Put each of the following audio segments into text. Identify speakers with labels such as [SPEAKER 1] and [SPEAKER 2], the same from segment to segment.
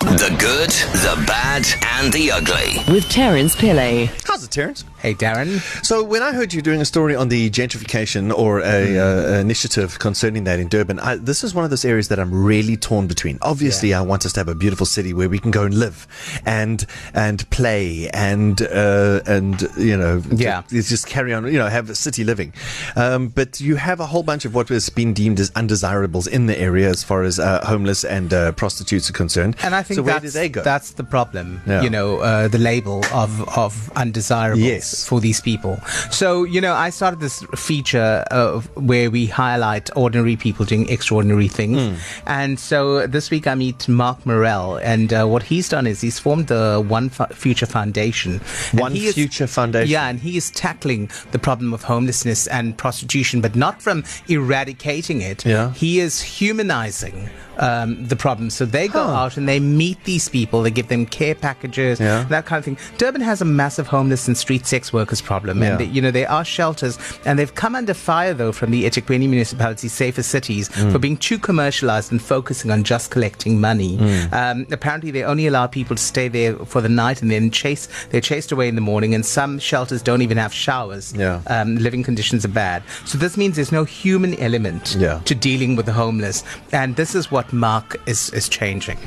[SPEAKER 1] The good, the bad, and the ugly.
[SPEAKER 2] With Terence Pillay.
[SPEAKER 3] How's it, Terence?
[SPEAKER 4] Hey, Darren.
[SPEAKER 3] So, when I heard you doing a story on the gentrification or a uh, initiative concerning that in Durban, I, this is one of those areas that I'm really torn between. Obviously, I want us to have a beautiful city where we can go and live and and play and uh, and you know
[SPEAKER 4] Yeah.
[SPEAKER 3] ju- just carry on you know have city living. Um, but you have a whole bunch of what has been deemed as undesirables in the area as far as uh, homeless and uh, prostitutes are concerned.
[SPEAKER 4] And I think
[SPEAKER 3] so. Where
[SPEAKER 4] that's,
[SPEAKER 3] do they go?
[SPEAKER 4] that's the problem.
[SPEAKER 3] Yeah.
[SPEAKER 4] You know, uh, the label of, of undesirables
[SPEAKER 3] Yes.
[SPEAKER 4] For these people. So, you know, I started this feature of where we highlight ordinary people doing extraordinary things.
[SPEAKER 3] Hmm.
[SPEAKER 4] And so this week I meet Mark Morell, and uh, what he's done is he's formed the One Fu- Future Foundation.
[SPEAKER 3] One
[SPEAKER 4] he is-
[SPEAKER 3] Future Foundation.
[SPEAKER 4] Yeah, and he is tackling the problem of homelessness and prostitution, but not from eradicating it.
[SPEAKER 3] Yeah.
[SPEAKER 4] He is humanizing um, the problem. So they go
[SPEAKER 3] Huh.
[SPEAKER 4] out and they meet these people, they give them care packages,
[SPEAKER 3] Yeah.
[SPEAKER 4] that kind of thing. Durban has a massive homeless and street sex workers problem. And, they, you know, there are shelters, and they've come under fire, though, from the eThekwini municipality, Safer Cities,
[SPEAKER 3] Mm.
[SPEAKER 4] for being too commercialized and focusing on just collecting money.
[SPEAKER 3] Mm.
[SPEAKER 4] Um, apparently, they only allow people to stay there for the night and then chase, they're chased away in the morning, and some shelters don't even have showers.
[SPEAKER 3] Yeah.
[SPEAKER 4] Um, living conditions are bad. So this means there's no human element
[SPEAKER 3] Yeah.
[SPEAKER 4] to dealing with the homeless. And this is what Mark is, is changing.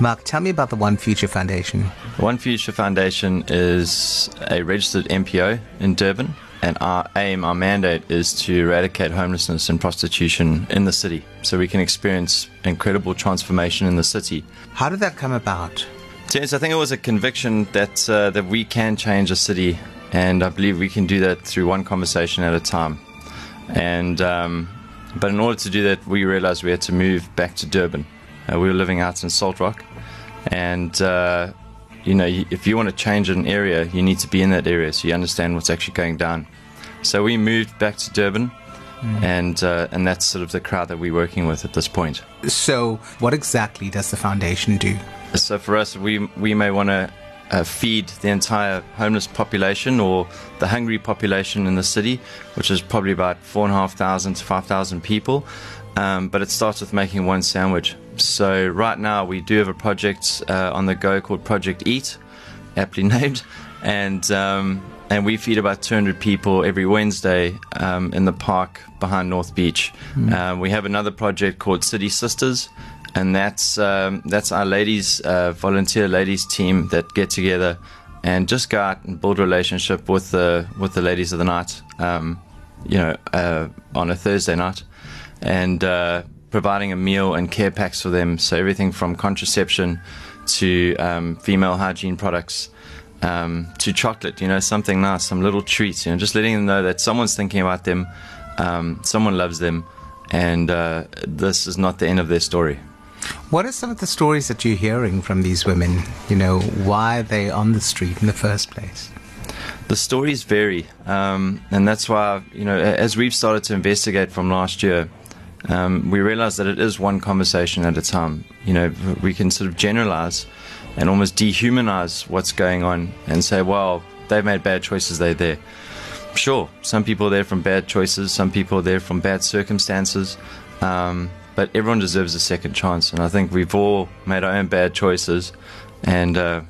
[SPEAKER 4] Mark, tell me about the One Future Foundation.
[SPEAKER 5] One Future Foundation is a registered NPO in Durban, and our aim, our mandate, is to eradicate homelessness and prostitution in the city so we can experience incredible transformation in the city.
[SPEAKER 4] How did that come about?
[SPEAKER 5] James, I think it was a conviction that, uh, that we can change a city, and I believe we can do that through one conversation at a time. And um, but in order to do that, we realized we had to move back to Durban. Uh, we were living out in Salt Rock, and uh, you know, if you want to change an area, you need to be in that area so you understand what's actually going down. So we moved back to Durban, and uh, and that's sort of the crowd that we're working with at this point.
[SPEAKER 4] So, what exactly does the foundation do?
[SPEAKER 5] So for us, we we may want to uh, feed the entire homeless population or the hungry population in the city, which is probably about four and a half thousand to five thousand people. Um, but it starts with making one sandwich. So right now we do have a project uh, on the go called Project Eat, aptly named, and um, and we feed about 200 people every Wednesday um, in the park behind North Beach. Um, we have another project called City Sisters, and that's um, that's our ladies uh, volunteer ladies team that get together and just go out and build a relationship with the with the ladies of the night. Um, you know, uh, on a Thursday night, and uh, providing a meal and care packs for them. So everything from contraception to um, female hygiene products. Um, to chocolate, you know, something nice, some little treats, you know, just letting them know that someone's thinking about them, um, someone loves them, and uh, this is not the end of their story.
[SPEAKER 4] What are some of the stories that you're hearing from these women? You know, why are they on the street in the first place?
[SPEAKER 5] The stories vary, um, and that's why you know as we've started to investigate from last year, um, we realize that it is one conversation at a time. You know, we can sort of generalize and almost dehumanize what's going on and say, well, they've made bad choices, they're there. Sure, some people are there from bad choices, some people are there from bad circumstances, um, but everyone deserves a second chance. And I think we've all made our own bad choices, and uh,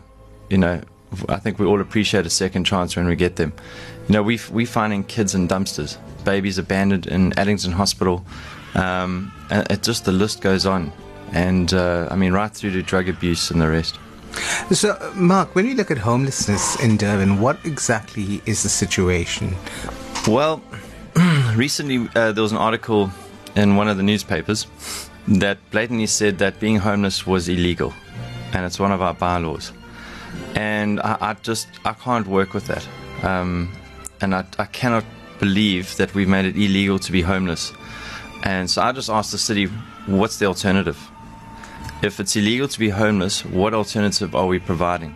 [SPEAKER 5] you know, I think we all appreciate a second chance when we get them. You know, we we finding kids in dumpsters, babies abandoned in Addington Hospital, um, it just the list goes on, and uh, I mean right through to drug abuse and the rest.
[SPEAKER 4] So, Mark, when you look at homelessness in Durban, what exactly is the situation?
[SPEAKER 5] Well, recently uh, there was an article in one of the newspapers that blatantly said that being homeless was illegal, and it's one of our bylaws. And I, I just I can't work with that, um, and I, I cannot believe that we've made it illegal to be homeless. And so I just asked the city, what's the alternative? If it's illegal to be homeless, what alternative are we providing?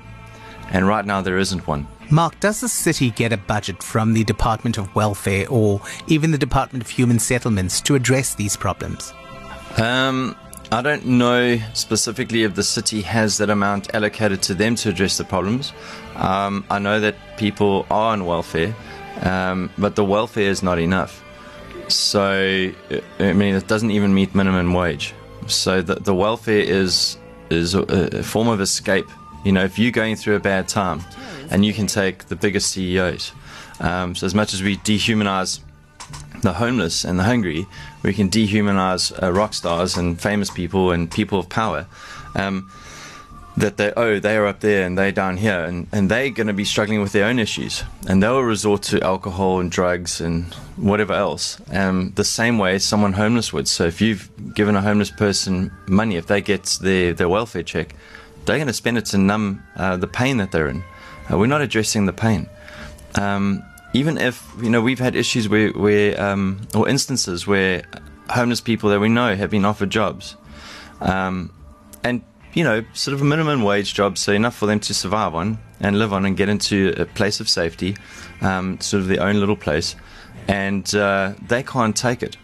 [SPEAKER 5] And right now there isn't one.
[SPEAKER 4] Mark, does the city get a budget from the Department of Welfare or even the Department of Human Settlements to address these problems?
[SPEAKER 5] Um, I don't know specifically if the city has that amount allocated to them to address the problems. Um, I know that people are on welfare, um, but the welfare is not enough. So, I mean, it doesn't even meet minimum wage. So the, the welfare is is a, a form of escape. You know, if you're going through a bad time, and you can take the biggest CEOs. Um, so as much as we dehumanize the homeless and the hungry, we can dehumanize uh, rock stars and famous people and people of power. Um, that they oh they are up there and they're down here and, and they're going to be struggling with their own issues and they'll resort to alcohol and drugs and whatever else um, the same way someone homeless would so if you've given a homeless person money if they get their, their welfare check they're going to spend it to numb uh, the pain that they're in uh, we're not addressing the pain um, even if you know we've had issues where, where um, or instances where homeless people that we know have been offered jobs um, and you know, sort of a minimum wage job, so enough for them to survive on and live on and get into a place of safety, um, sort of their own little place. And uh, they can't take it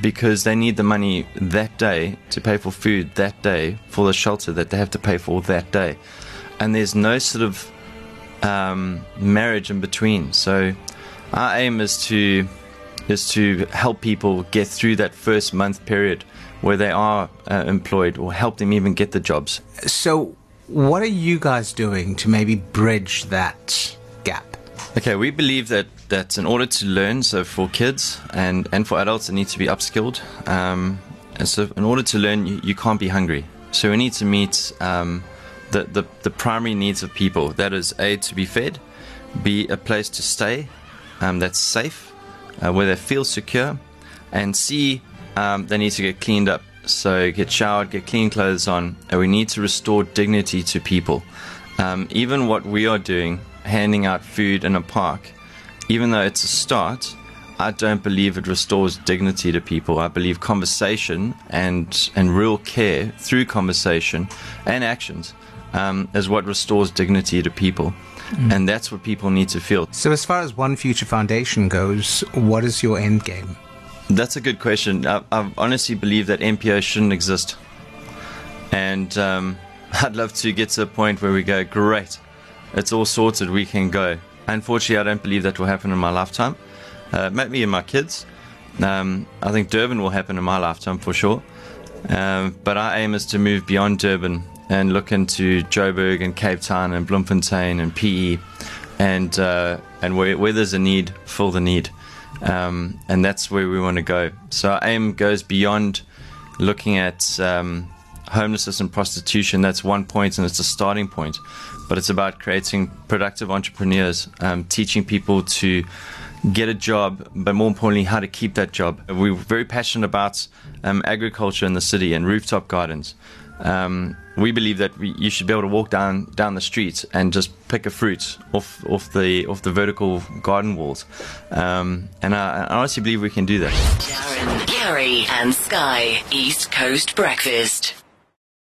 [SPEAKER 5] because they need the money that day to pay for food that day for the shelter that they have to pay for that day. And there's no sort of um, marriage in between. So our aim is to is to help people get through that first month period where they are uh, employed or help them even get the jobs.
[SPEAKER 4] So, what are you guys doing to maybe bridge that gap?
[SPEAKER 5] Okay, we believe that, that in order to learn, so for kids and, and for adults, they need to be upskilled. Um, and so, in order to learn, you, you can't be hungry. So, we need to meet um, the, the, the primary needs of people that is, A, to be fed, B, a place to stay um, that's safe, uh, where they feel secure, and C, um, they need to get cleaned up. So get showered, get clean clothes on, and we need to restore dignity to people. Um, even what we are doing, handing out food in a park, even though it's a start, I don't believe it restores dignity to people. I believe conversation and and real care through conversation and actions um, is what restores dignity to people, mm. and that's what people need to feel.
[SPEAKER 4] So, as far as One Future Foundation goes, what is your end game?
[SPEAKER 5] That's a good question. I, I honestly believe that NPO shouldn't exist. And um, I'd love to get to a point where we go, great, it's all sorted, we can go. Unfortunately, I don't believe that will happen in my lifetime. Uh, maybe in my kids. Um, I think Durban will happen in my lifetime for sure. Um, but our aim is to move beyond Durban and look into Joburg and Cape Town and Bloemfontein and PE, and uh, and where, where there's a need, fill the need um, and that's where we want to go. So our aim goes beyond looking at um, homelessness and prostitution. That's one point, and it's a starting point. But it's about creating productive entrepreneurs, um, teaching people to get a job, but more importantly, how to keep that job. We're very passionate about um, agriculture in the city and rooftop gardens. Um, we believe that we, you should be able to walk down down the street and just pick a fruit off off the off the vertical garden walls, um, and I, I, honestly believe we can do that.
[SPEAKER 1] Darren, Gary, and Sky East Coast Breakfast.